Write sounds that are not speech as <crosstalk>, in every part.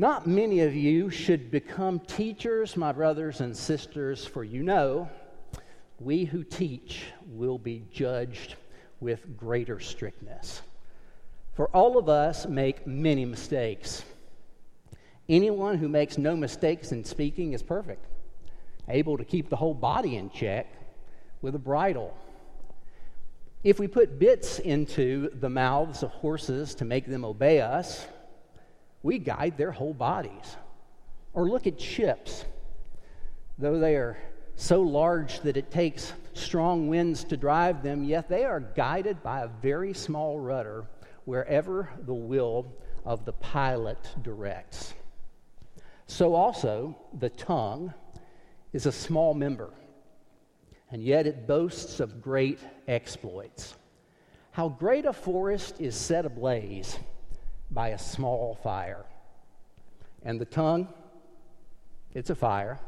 Not many of you should become teachers, my brothers and sisters, for you know we who teach will be judged with greater strictness. For all of us make many mistakes. Anyone who makes no mistakes in speaking is perfect, able to keep the whole body in check with a bridle. If we put bits into the mouths of horses to make them obey us, we guide their whole bodies. Or look at ships. Though they are so large that it takes strong winds to drive them, yet they are guided by a very small rudder wherever the will of the pilot directs. So, also, the tongue is a small member, and yet it boasts of great exploits. How great a forest is set ablaze by a small fire. And the tongue, it's a fire.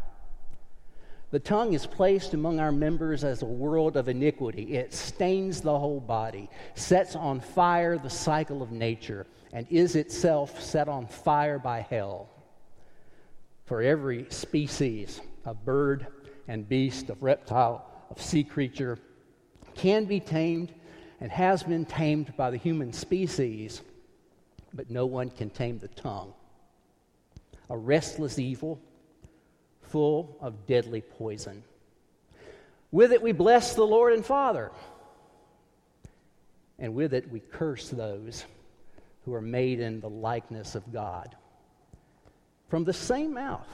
The tongue is placed among our members as a world of iniquity. It stains the whole body, sets on fire the cycle of nature, and is itself set on fire by hell. For every species of bird and beast, of reptile, of sea creature, can be tamed and has been tamed by the human species but no one can tame the tongue. A restless evil full of deadly poison. With it we bless the Lord and Father, and with it we curse those who are made in the likeness of God. From the same mouth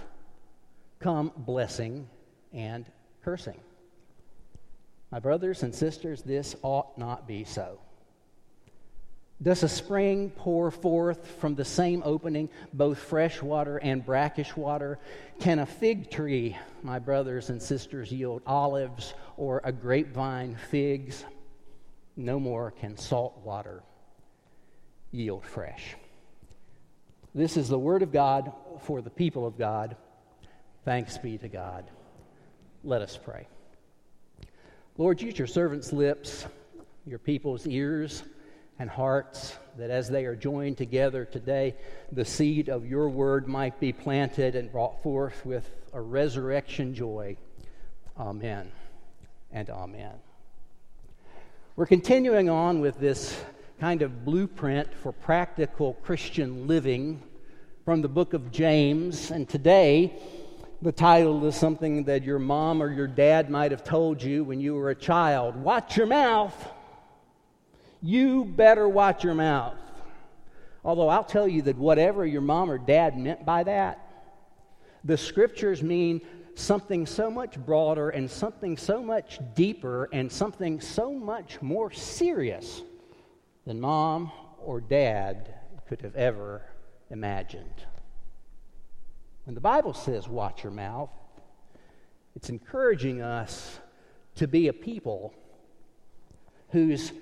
come blessing and cursing. My brothers and sisters, this ought not be so. Does a spring pour forth from the same opening both fresh water and brackish water? Can a fig tree, my brothers and sisters, yield olives or a grapevine figs? No more can salt water yield fresh. This is the word of God for the people of God. Thanks be to God. Let us pray. Lord, use your servant's lips, your people's ears and hearts, that as they are joined together today, the seed of your word might be planted and brought forth with a resurrection joy. Amen and amen. We're continuing on with this kind of blueprint for practical Christian living from the book of James, and today, the title is something that your mom or your dad might have told you when you were a child Watch your mouth you better watch your mouth. Although I'll tell you that whatever your mom or dad meant by that, the scriptures mean something so much broader and something so much deeper and something so much more serious than mom or dad could have ever imagined. When the Bible says, watch your mouth, it's encouraging us to be a people whose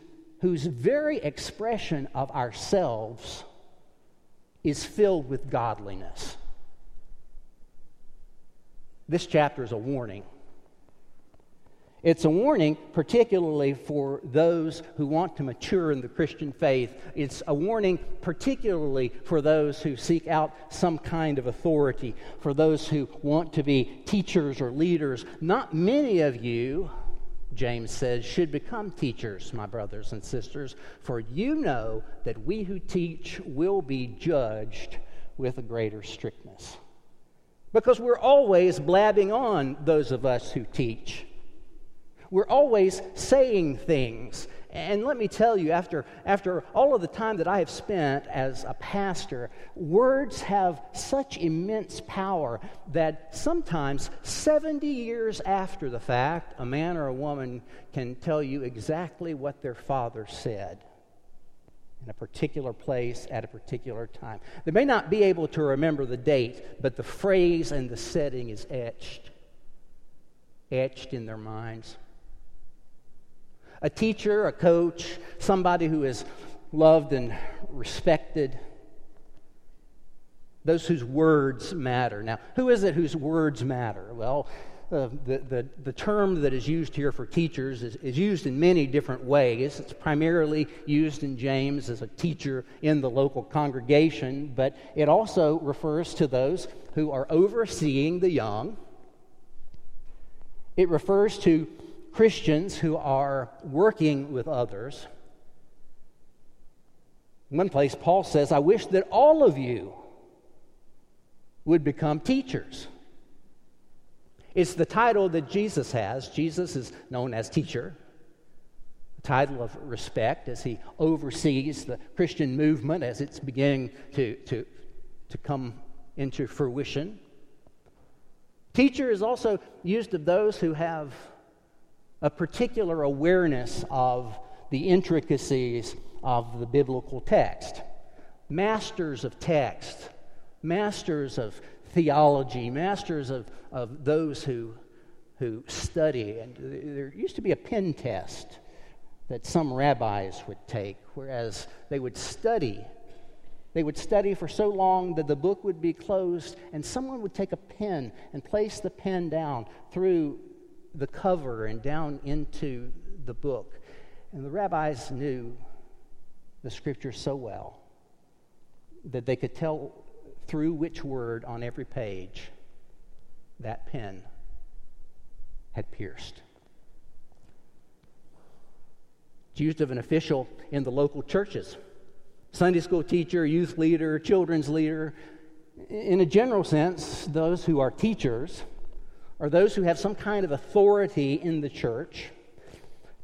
whose very expression of ourselves is filled with godliness. This chapter is a warning. It's a warning, particularly for those who want to mature in the Christian faith. It's a warning, particularly for those who seek out some kind of authority, for those who want to be teachers or leaders. Not many of you James says, should become teachers, my brothers and sisters, for you know that we who teach will be judged with a greater strictness. Because we're always blabbing on, those of us who teach. We're always saying things and let me tell you, after, after all of the time that I have spent as a pastor, words have such immense power that sometimes 70 years after the fact, a man or a woman can tell you exactly what their father said in a particular place at a particular time. They may not be able to remember the date, but the phrase and the setting is etched, etched in their minds a teacher, a coach, somebody who is loved and respected. Those whose words matter. Now, who is it whose words matter? Well, uh, the, the, the term that is used here for teachers is, is used in many different ways. It's primarily used in James as a teacher in the local congregation, but it also refers to those who are overseeing the young. It refers to Christians who are working with others. In one place, Paul says, I wish that all of you would become teachers. It's the title that Jesus has. Jesus is known as teacher, a title of respect as he oversees the Christian movement as it's beginning to, to, to come into fruition. Teacher is also used of those who have a particular awareness of the intricacies of the biblical text. Masters of text, masters of theology, masters of, of those who, who study. And there used to be a pen test that some rabbis would take, whereas they would study. They would study for so long that the book would be closed, and someone would take a pen and place the pen down through the cover and down into the book. And the rabbis knew the scripture so well that they could tell through which word on every page that pen had pierced. It's used of an official in the local churches Sunday school teacher, youth leader, children's leader. In a general sense, those who are teachers are those who have some kind of authority in the church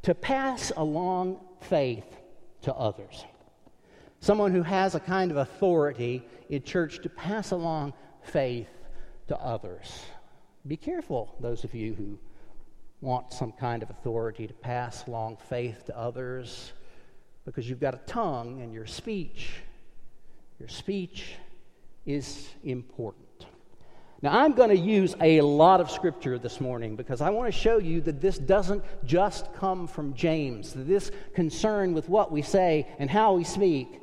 to pass along faith to others someone who has a kind of authority in church to pass along faith to others. Be careful, those of you who want some kind of authority to pass along faith to others, because you've got a tongue and your speech, your speech is important. Now, I'm going to use a lot of scripture this morning because I want to show you that this doesn't just come from James. This concern with what we say and how we speak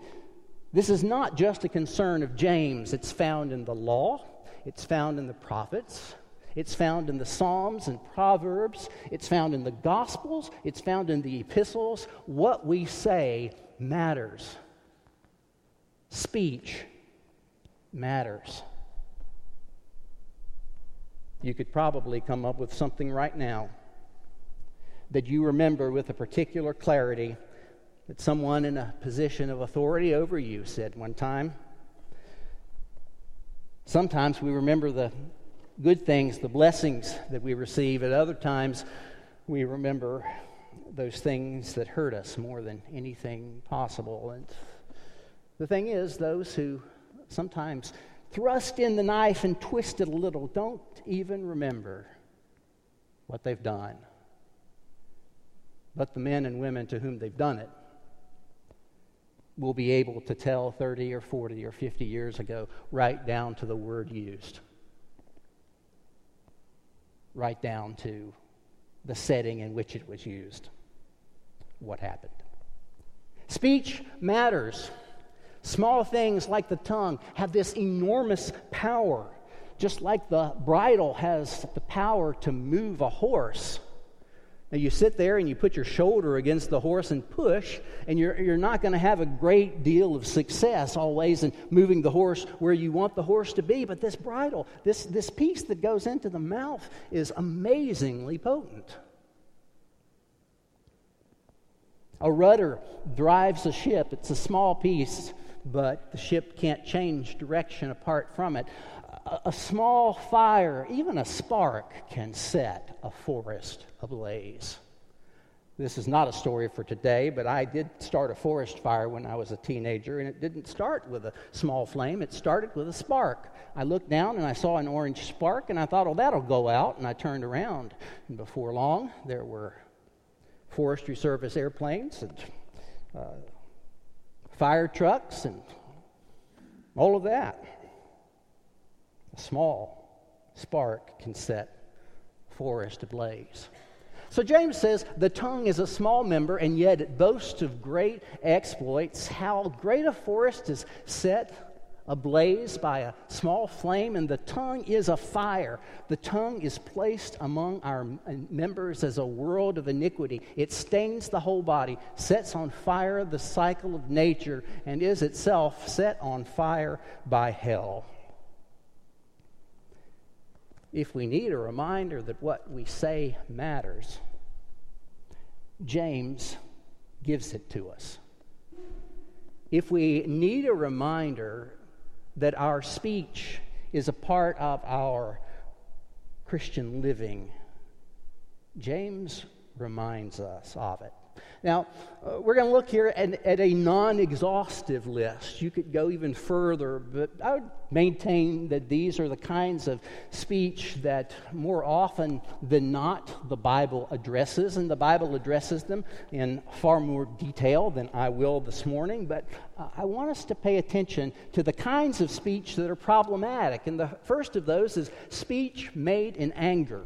this is not just a concern of James. It's found in the law, it's found in the prophets, it's found in the Psalms and Proverbs, it's found in the Gospels, it's found in the epistles. What we say matters. Speech matters. You could probably come up with something right now that you remember with a particular clarity that someone in a position of authority over you said one time. Sometimes we remember the good things, the blessings that we receive. At other times, we remember those things that hurt us more than anything possible. And the thing is, those who sometimes thrust in the knife and twist it a little don't even remember what they've done. But the men and women to whom they've done it will be able to tell 30 or 40 or 50 years ago, right down to the word used, right down to the setting in which it was used, what happened. Speech matters. Small things like the tongue have this enormous power, just like the bridle has the power to move a horse. Now, you sit there and you put your shoulder against the horse and push, and you're, you're not going to have a great deal of success always in moving the horse where you want the horse to be. But this bridle, this, this piece that goes into the mouth, is amazingly potent. A rudder drives a ship, it's a small piece, but the ship can't change direction apart from it a small fire, even a spark, can set a forest ablaze. This is not a story for today, but I did start a forest fire when I was a teenager, and it didn't start with a small flame, it started with a spark. I looked down and I saw an orange spark, and I thought, oh, that'll go out, and I turned around. And before long, there were Forestry Service airplanes and uh, fire trucks and all of that. A small spark can set forest ablaze. So James says the tongue is a small member, and yet it boasts of great exploits. How great a forest is set ablaze by a small flame, and the tongue is a fire. The tongue is placed among our members as a world of iniquity. It stains the whole body, sets on fire the cycle of nature, and is itself set on fire by hell. If we need a reminder that what we say matters, James gives it to us. If we need a reminder that our speech is a part of our Christian living, James reminds us of it. Now, uh, we're going to look here at, at a non exhaustive list. You could go even further, but I would maintain that these are the kinds of speech that more often than not the Bible addresses, and the Bible addresses them in far more detail than I will this morning. But uh, I want us to pay attention to the kinds of speech that are problematic. And the first of those is speech made in anger.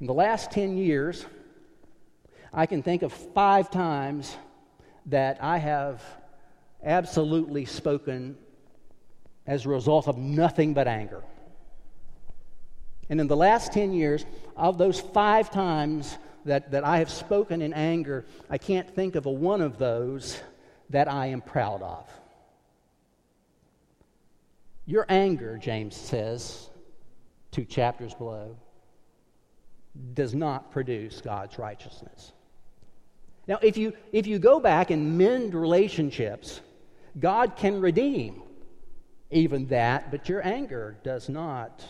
In the last 10 years, I can think of five times that I have absolutely spoken as a result of nothing but anger. And in the last 10 years, of those five times that, that I have spoken in anger, I can't think of a one of those that I am proud of. Your anger, James says, two chapters below, does not produce God's righteousness. Now, if you, if you go back and mend relationships, God can redeem even that, but your anger does not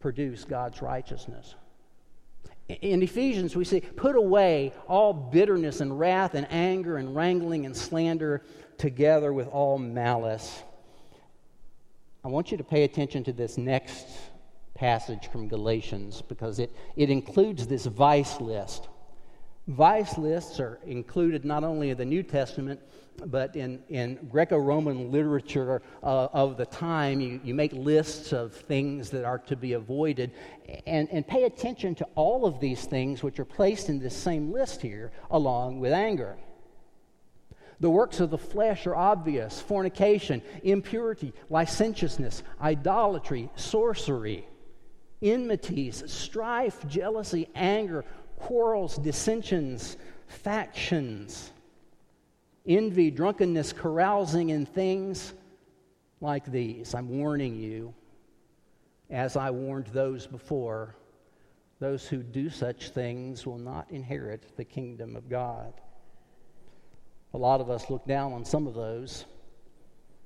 produce God's righteousness. In Ephesians, we see, put away all bitterness and wrath and anger and wrangling and slander together with all malice. I want you to pay attention to this next passage from Galatians because it, it includes this vice list. Vice lists are included not only in the New Testament, but in, in Greco Roman literature uh, of the time. You, you make lists of things that are to be avoided. And, and pay attention to all of these things which are placed in this same list here, along with anger. The works of the flesh are obvious fornication, impurity, licentiousness, idolatry, sorcery, enmities, strife, jealousy, anger quarrels, dissensions, factions, envy, drunkenness, carousing, and things like these. I'm warning you, as I warned those before, those who do such things will not inherit the kingdom of God. A lot of us look down on some of those,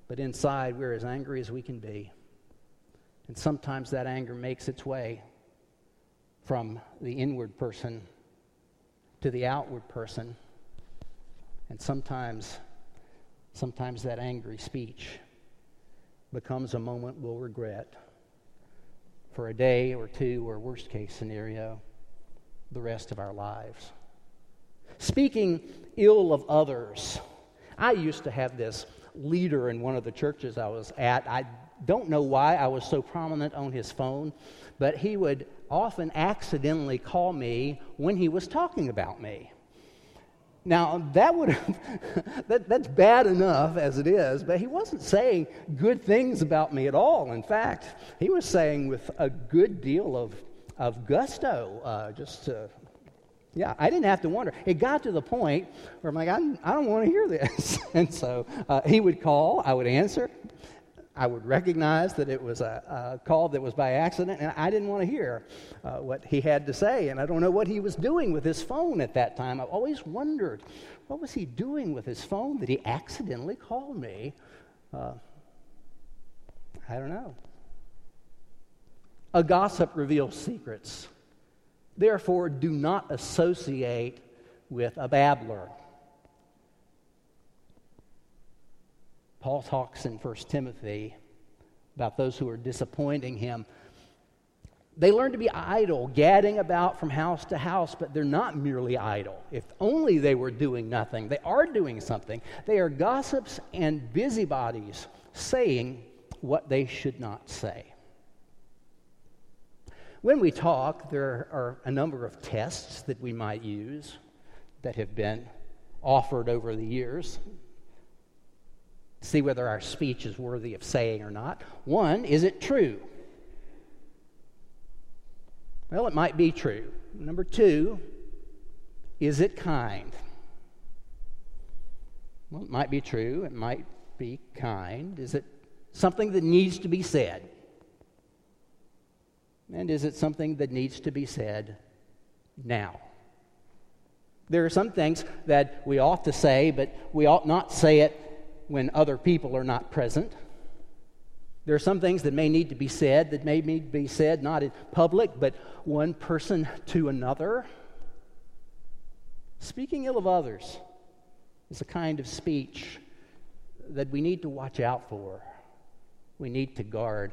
but inside we're as angry as we can be. And sometimes that anger makes its way from the inward person to the outward person. And sometimes, sometimes that angry speech becomes a moment we'll regret for a day or two, or worst case scenario, the rest of our lives. Speaking ill of others. I used to have this leader in one of the churches I was at. I don't know why I was so prominent on his phone, but he would often accidentally call me when he was talking about me. Now, that would <laughs> that, that's bad enough as it is, but he wasn't saying good things about me at all. In fact, he was saying with a good deal of, of gusto, uh, just to, yeah, I didn't have to wonder. It got to the point where I'm like, I, I don't want to hear this. <laughs> and so uh, he would call, I would answer, I would recognize that it was a, a, call that was by accident, and I didn't want to hear uh, what he had to say. And I don't know what he was doing with his phone at that time. I've always wondered, what was he doing with his phone that he accidentally called me? Uh, I don't know. A gossip reveals secrets. Therefore, do not associate with a babbler. Paul talks in 1 Timothy about those who are disappointing him. They learn to be idle, gadding about from house to house, but they're not merely idle. If only they were doing nothing, they are doing something. They are gossips and busybodies, saying what they should not say. When we talk, there are a number of tests that we might use that have been offered over the years see whether our speech is worthy of saying or not. One, is it true? Well, it might be true. Number two, is it kind? Well, it might be true, it might be kind. Is it something that needs to be said? And is it something that needs to be said now? There are some things that we ought to say, but we ought not say it when other people are not present. There are some things that may need to be said that may need to be said not in public, but one person to another. Speaking ill of others is a kind of speech that we need to watch out for, we need to guard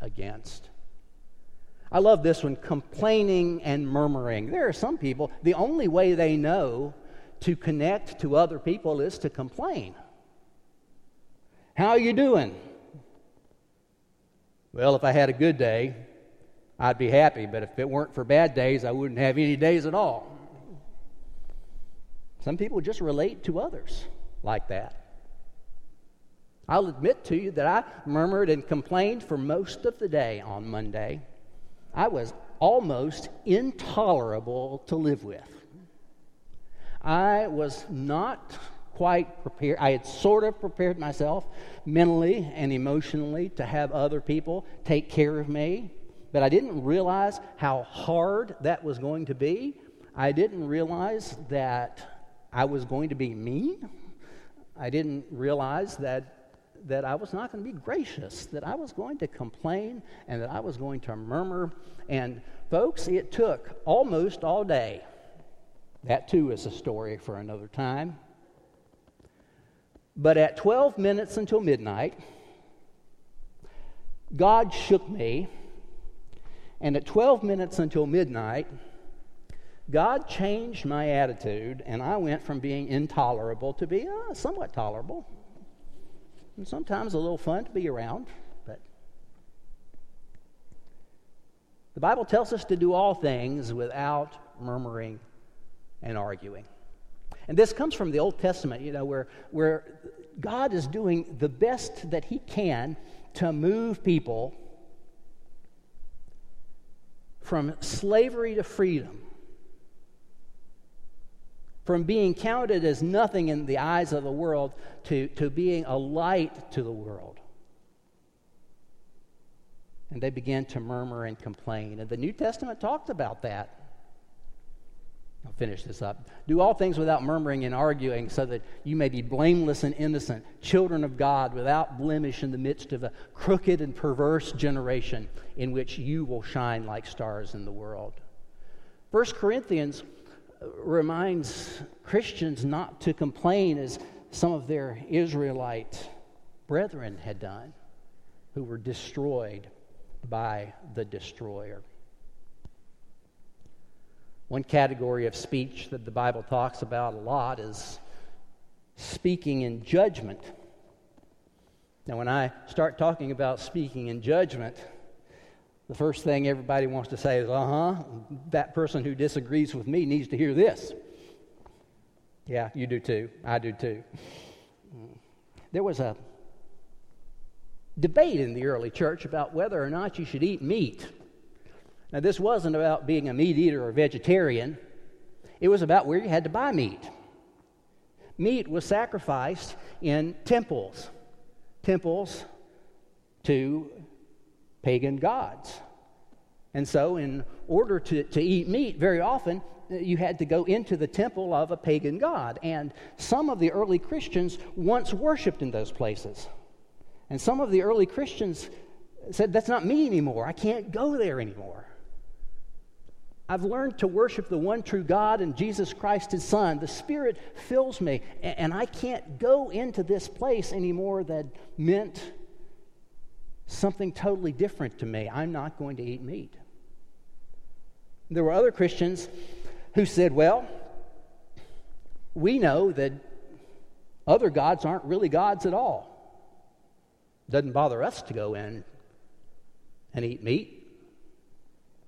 against. I love this one complaining and murmuring. There are some people, the only way they know to connect to other people is to complain. How are you doing? Well, if I had a good day, I'd be happy, but if it weren't for bad days, I wouldn't have any days at all. Some people just relate to others like that. I'll admit to you that I murmured and complained for most of the day on Monday. I was almost intolerable to live with. I was not quite prepared. I had sort of prepared myself mentally and emotionally to have other people take care of me, but I didn't realize how hard that was going to be. I didn't realize that I was going to be mean. I didn't realize that that I was not going to be gracious, that I was going to complain, and that I was going to murmur. And, folks, it took almost all day. That, too, is a story for another time. But at 12 minutes until midnight, God shook me. And at 12 minutes until midnight, God changed my attitude, and I went from being intolerable to being uh, somewhat tolerable and sometimes a little fun to be around. But the Bible tells us to do all things without murmuring and arguing. And this comes from the Old Testament, you know, where, where God is doing the best that He can to move people from slavery to freedom from being counted as nothing in the eyes of the world to, to being a light to the world. And they began to murmur and complain. And the New Testament talked about that. I'll finish this up. Do all things without murmuring and arguing, so that you may be blameless and innocent, children of God, without blemish in the midst of a crooked and perverse generation in which you will shine like stars in the world. 1 Corinthians reminds Christians not to complain as some of their Israelite brethren had done, who were destroyed by the destroyer. One category of speech that the Bible talks about a lot is speaking in judgment. Now, when I start talking about speaking in judgment, the first thing everybody wants to say is, uh huh, that person who disagrees with me needs to hear this. Yeah, you do too. I do too. There was a debate in the early church about whether or not you should eat meat. Now, this wasn't about being a meat eater or vegetarian, it was about where you had to buy meat. Meat was sacrificed in temples, temples to pagan gods. And so, in order to, to eat meat, very often uh, you had to go into the temple of a pagan god. And some of the early Christians once worshiped in those places. And some of the early Christians said, That's not me anymore. I can't go there anymore. I've learned to worship the one true God and Jesus Christ, his Son. The Spirit fills me, and I can't go into this place anymore that meant something totally different to me. I'm not going to eat meat. There were other Christians who said, well, we know that other gods aren't really gods at all. Doesn't bother us to go in and eat meat,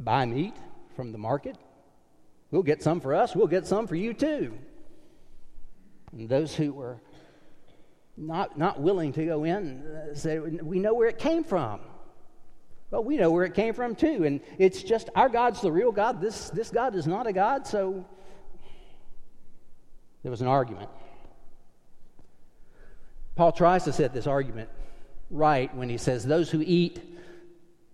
buy meat from the market. We'll get some for us, we'll get some for you too. And those who were not, not willing to go in, uh, say, we know where it came from. Well, we know where it came from too. And it's just our God's the real God. This, this God is not a God. So there was an argument. Paul tries to set this argument right when he says, Those who eat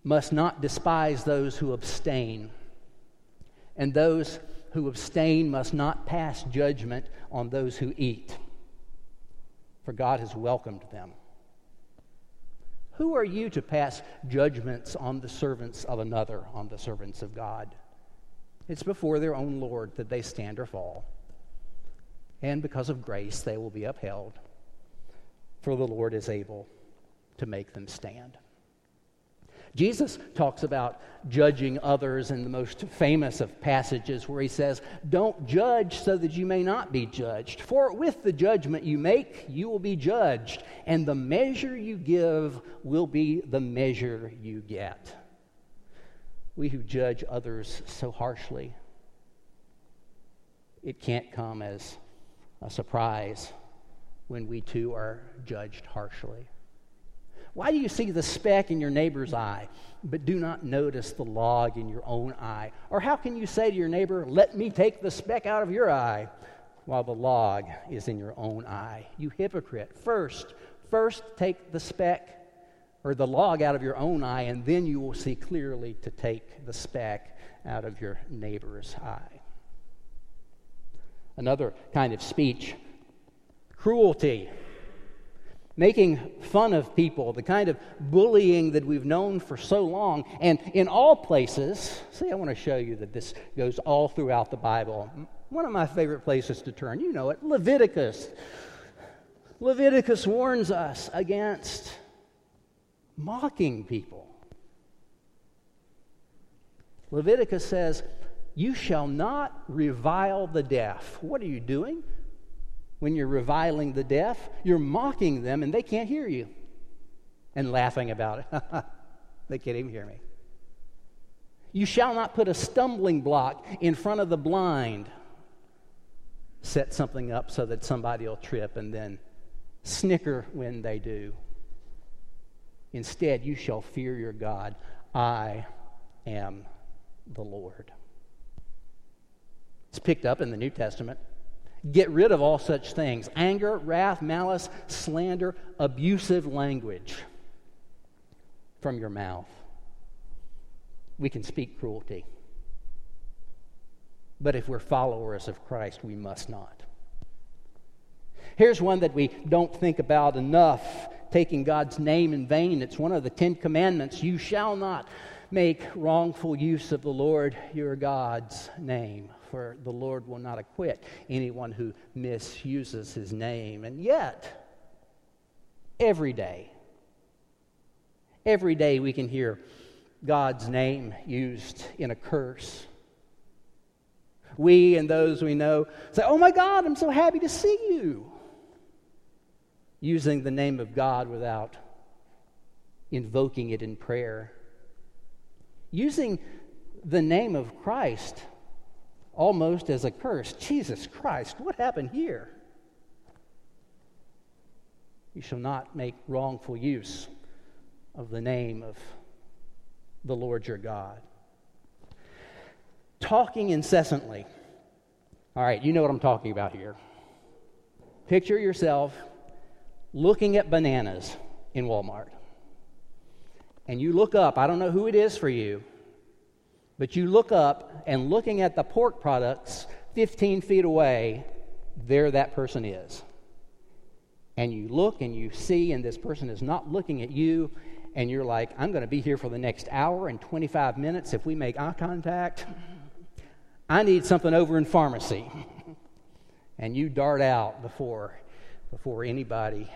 must not despise those who abstain, and those who abstain must not pass judgment on those who eat, for God has welcomed them. Who are you to pass judgments on the servants of another, on the servants of God? It's before their own Lord that they stand or fall. And because of grace, they will be upheld, for the Lord is able to make them stand. Jesus talks about judging others in the most famous of passages where he says, Don't judge so that you may not be judged. For with the judgment you make, you will be judged, and the measure you give will be the measure you get. We who judge others so harshly, it can't come as a surprise when we too are judged harshly. Why do you see the speck in your neighbor's eye, but do not notice the log in your own eye? Or how can you say to your neighbor, Let me take the speck out of your eye, while the log is in your own eye? You hypocrite. First, first take the speck or the log out of your own eye, and then you will see clearly to take the speck out of your neighbor's eye. Another kind of speech cruelty making fun of people, the kind of bullying that we've known for so long. And in all places, see, I want to show you that this goes all throughout the Bible. One of my favorite places to turn, you know it, Leviticus. Leviticus warns us against mocking people. Leviticus says, You shall not revile the deaf. What are you doing? When you're reviling the deaf, you're mocking them and they can't hear you and laughing about it. <laughs> they can't even hear me. You shall not put a stumbling block in front of the blind. Set something up so that somebody will trip and then snicker when they do. Instead, you shall fear your God. I am the Lord. It's picked up in the New Testament. Get rid of all such things anger, wrath, malice, slander, abusive language from your mouth. We can speak cruelty. But if we're followers of Christ, we must not. Here's one that we don't think about enough taking God's name in vain. It's one of the Ten Commandments. You shall not make wrongful use of the Lord your God's name for the Lord will not acquit anyone who misuses his name. And yet, every day, every day we can hear God's name used in a curse. We and those we know say, Oh my God, I'm so happy to see you. Using the name of God without invoking it in prayer. Using the name of Christ almost as a curse. Jesus Christ, what happened here? You shall not make wrongful use of the name of the Lord your God. Talking incessantly. All right, you know what I'm talking about here. Picture yourself looking at bananas in Walmart. And you look up, I don't know who it is for you, but you look up and looking at the pork products 15 feet away, there that person is. And you look and you see, and this person is not looking at you, and you're like, I'm going to be here for the next hour and 25 minutes if we make eye contact. I need something over in pharmacy. <laughs> and you dart out before, before anybody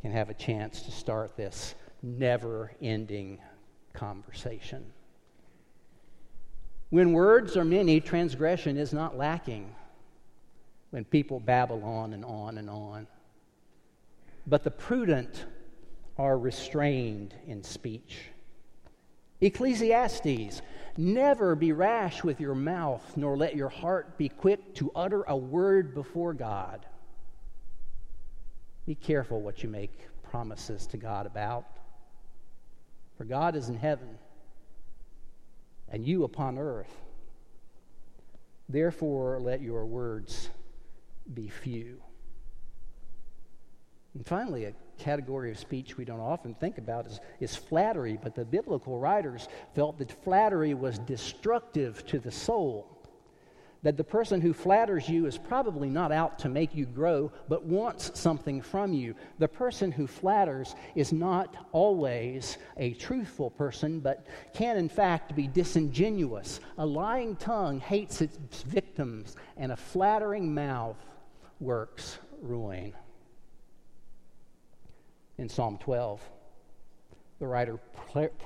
can have a chance to start this never ending conversation. When words are many, transgression is not lacking. When people babble on and on and on. But the prudent are restrained in speech. Ecclesiastes Never be rash with your mouth, nor let your heart be quick to utter a word before God. Be careful what you make promises to God about. For God is in heaven, and you upon earth. Therefore, let your words be few. And finally, a category of speech we don't often think about is, is flattery, but the biblical writers felt that flattery was destructive to the soul. That the person who flatters you is probably not out to make you grow, but wants something from you. The person who flatters is not always a truthful person, but can in fact be disingenuous. A lying tongue hates its victims, and a flattering mouth works ruin in Psalm 12. The writer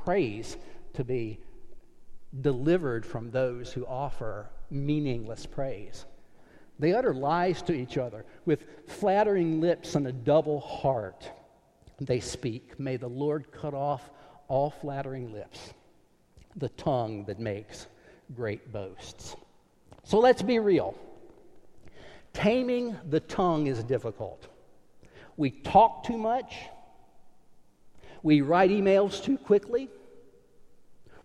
prays to be delivered from those who offer meaningless praise. They utter lies to each other with flattering lips and a double heart. They speak, May the Lord cut off all flattering lips, the tongue that makes great boasts. So let's be real. Taming the tongue is difficult. We talk too much we write emails too quickly.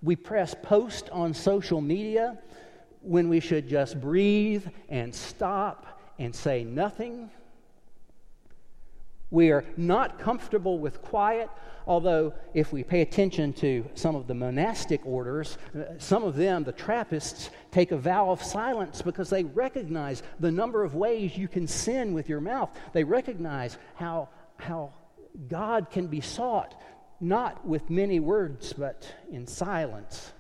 We press post on social media when we should just breathe and stop and say nothing. We are not comfortable with quiet, although, if we pay attention to some of the monastic orders, uh, some of them, the Trappists, take a vow of silence because they recognize the number of ways you can sin with your mouth. They recognize how, how God can be sought not with many words, but in silence.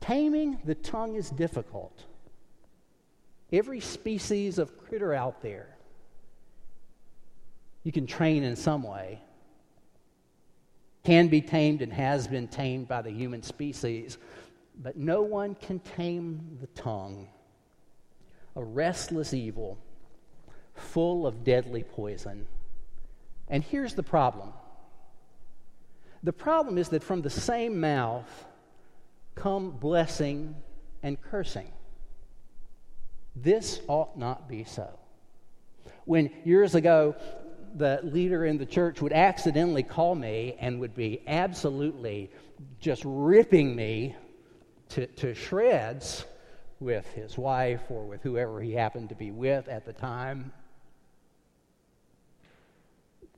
Taming the tongue is difficult. Every species of critter out there you can train in some way, can be tamed and has been tamed by the human species, but no one can tame the tongue. A restless evil full of deadly poison. And here's the problem the problem is that from the same mouth come blessing and cursing. This ought not be so. When years ago, the leader in the church would accidentally call me and would be absolutely just ripping me to, to shreds with his wife or with whoever he happened to be with at the time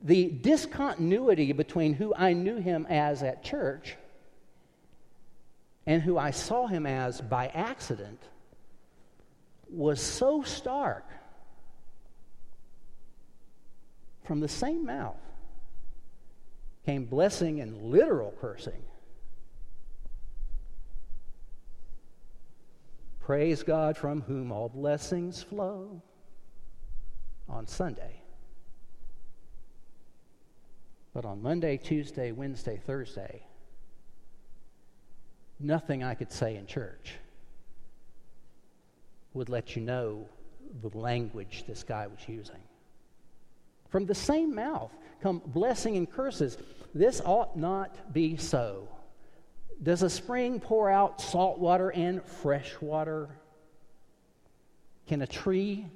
the discontinuity between who I knew him as at church and who I saw him as by accident was so stark from the same mouth came blessing and literal cursing. Praise God from whom all blessings flow on Sunday. But on Monday, Tuesday, Wednesday, Thursday, nothing I could say in church would let you know the language this guy was using. From the same mouth come blessing and curses. This ought not be so. Does a spring pour out salt water and fresh water? Can a tree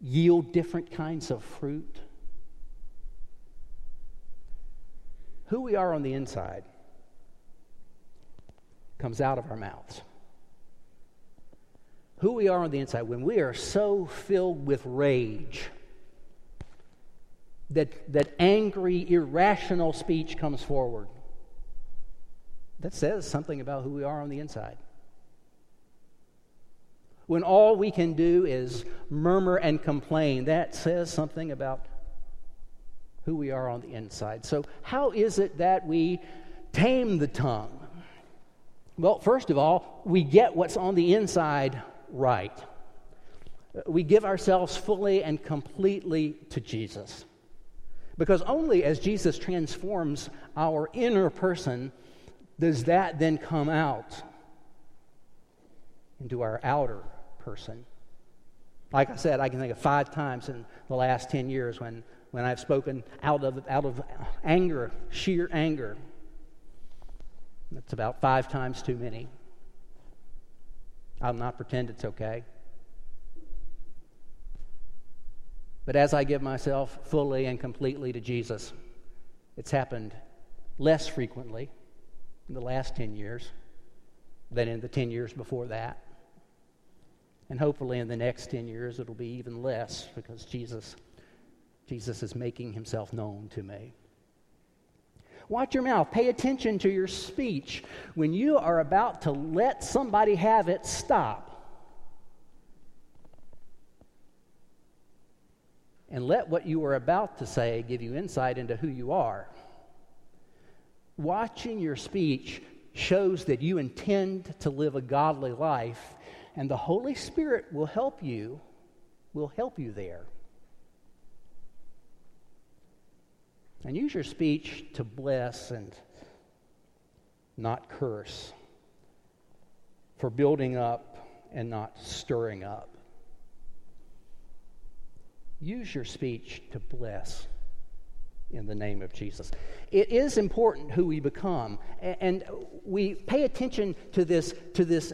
yield different kinds of fruit? who we are on the inside comes out of our mouths. Who we are on the inside, when we are so filled with rage that, that angry, irrational speech comes forward, that says something about who we are on the inside. When all we can do is murmur and complain, that says something about who we are on the inside. So, how is it that we tame the tongue? Well, first of all, we get what's on the inside right. We give ourselves fully and completely to Jesus. Because only as Jesus transforms our inner person does that then come out into our outer person. Like I said, I can think of five times in the last 10 years when when I've spoken out of, out of anger, sheer anger. That's about five times too many. I'll not pretend it's okay. But as I give myself fully and completely to Jesus, it's happened less frequently in the last 10 years than in the 10 years before that. And hopefully in the next 10 years it'll be even less because Jesus Jesus is making himself known to me. Watch your mouth. Pay attention to your speech. When you are about to let somebody have it, stop. And let what you are about to say give you insight into who you are. Watching your speech shows that you intend to live a godly life, and the Holy Spirit will help you, will help you there. And use your speech to bless and not curse, for building up and not stirring up. Use your speech to bless in the name of Jesus. It is important who we become, and we pay attention to this. To this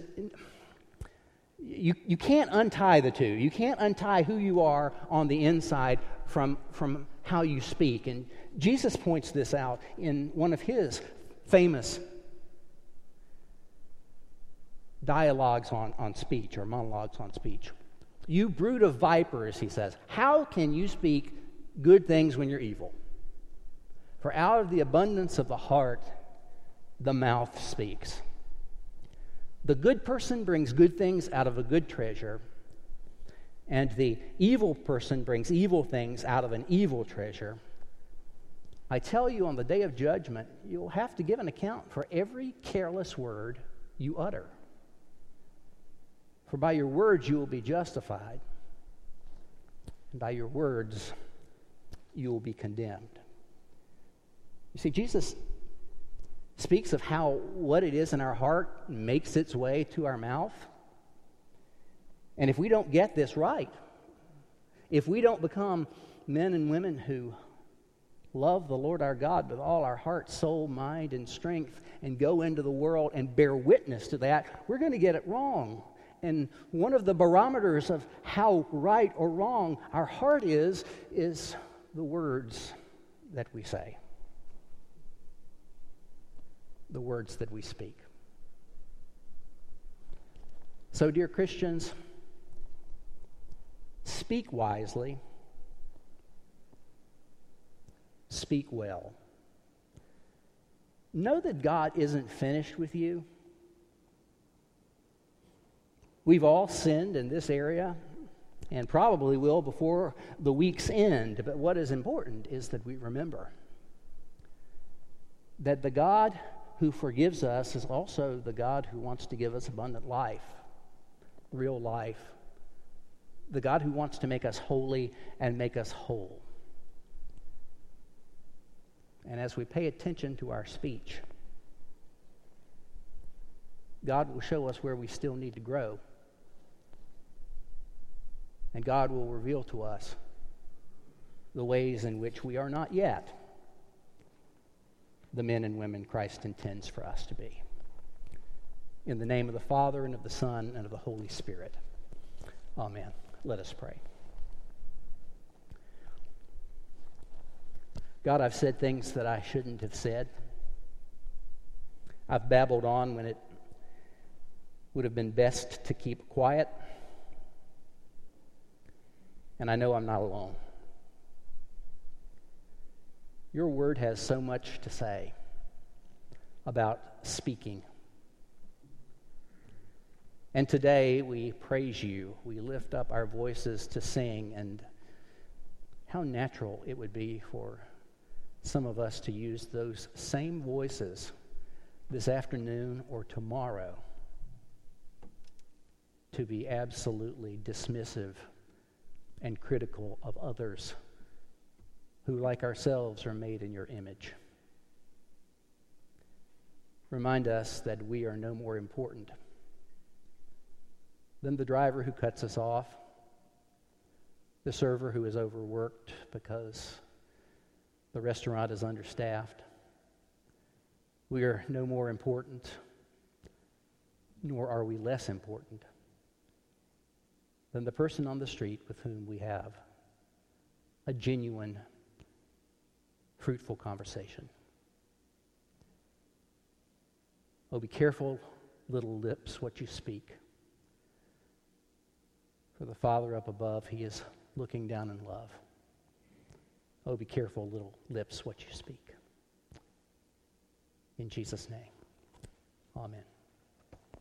you, you can't untie the two. You can't untie who you are on the inside from, from how you speak. And Jesus points this out in one of his famous dialogues on, on speech or monologues on speech. You brood of vipers, he says, how can you speak good things when you're evil? For out of the abundance of the heart, the mouth speaks. The good person brings good things out of a good treasure, and the evil person brings evil things out of an evil treasure. I tell you, on the day of judgment, you'll have to give an account for every careless word you utter. For by your words you will be justified, and by your words you will be condemned. You see, Jesus speaks of how what it is in our heart makes its way to our mouth. And if we don't get this right, if we don't become men and women who love the Lord our God with all our heart, soul, mind, and strength, and go into the world and bear witness to that, we're going to get it wrong. And one of the barometers of how right or wrong our heart is, is the words that we say, the words that we speak. So, dear Christians, speak wisely speak well. Know that God isn't finished with you. We've all sinned in this area and probably will before the week's end. But what is important is that we remember that the God who forgives us is also the God who wants to give us abundant life, real life, the God who wants to make us holy and make us whole and as we pay attention to our speech, God will show us where we still need to grow. And God will reveal to us the ways in which we are not yet the men and women Christ intends for us to be. In the name of the Father, and of the Son, and of the Holy Spirit. Amen. Let us pray. God, I've said things that I shouldn't have said. I've babbled on when it would have been best to keep quiet. And I know I'm not alone. Your word has so much to say about speaking. And today we praise you. We lift up our voices to sing, and how natural it would be for some of us to use those same voices this afternoon or tomorrow to be absolutely dismissive and critical of others who, like ourselves, are made in your image. Remind us that we are no more important than the driver who cuts us off, the server who is overworked because the restaurant is understaffed. We are no more important, nor are we less important than the person on the street with whom we have a genuine, fruitful conversation. Oh, be careful, little lips, what you speak. For the Father up above, He is looking down in love. Oh, be careful, little lips, what you speak. In Jesus' name, amen.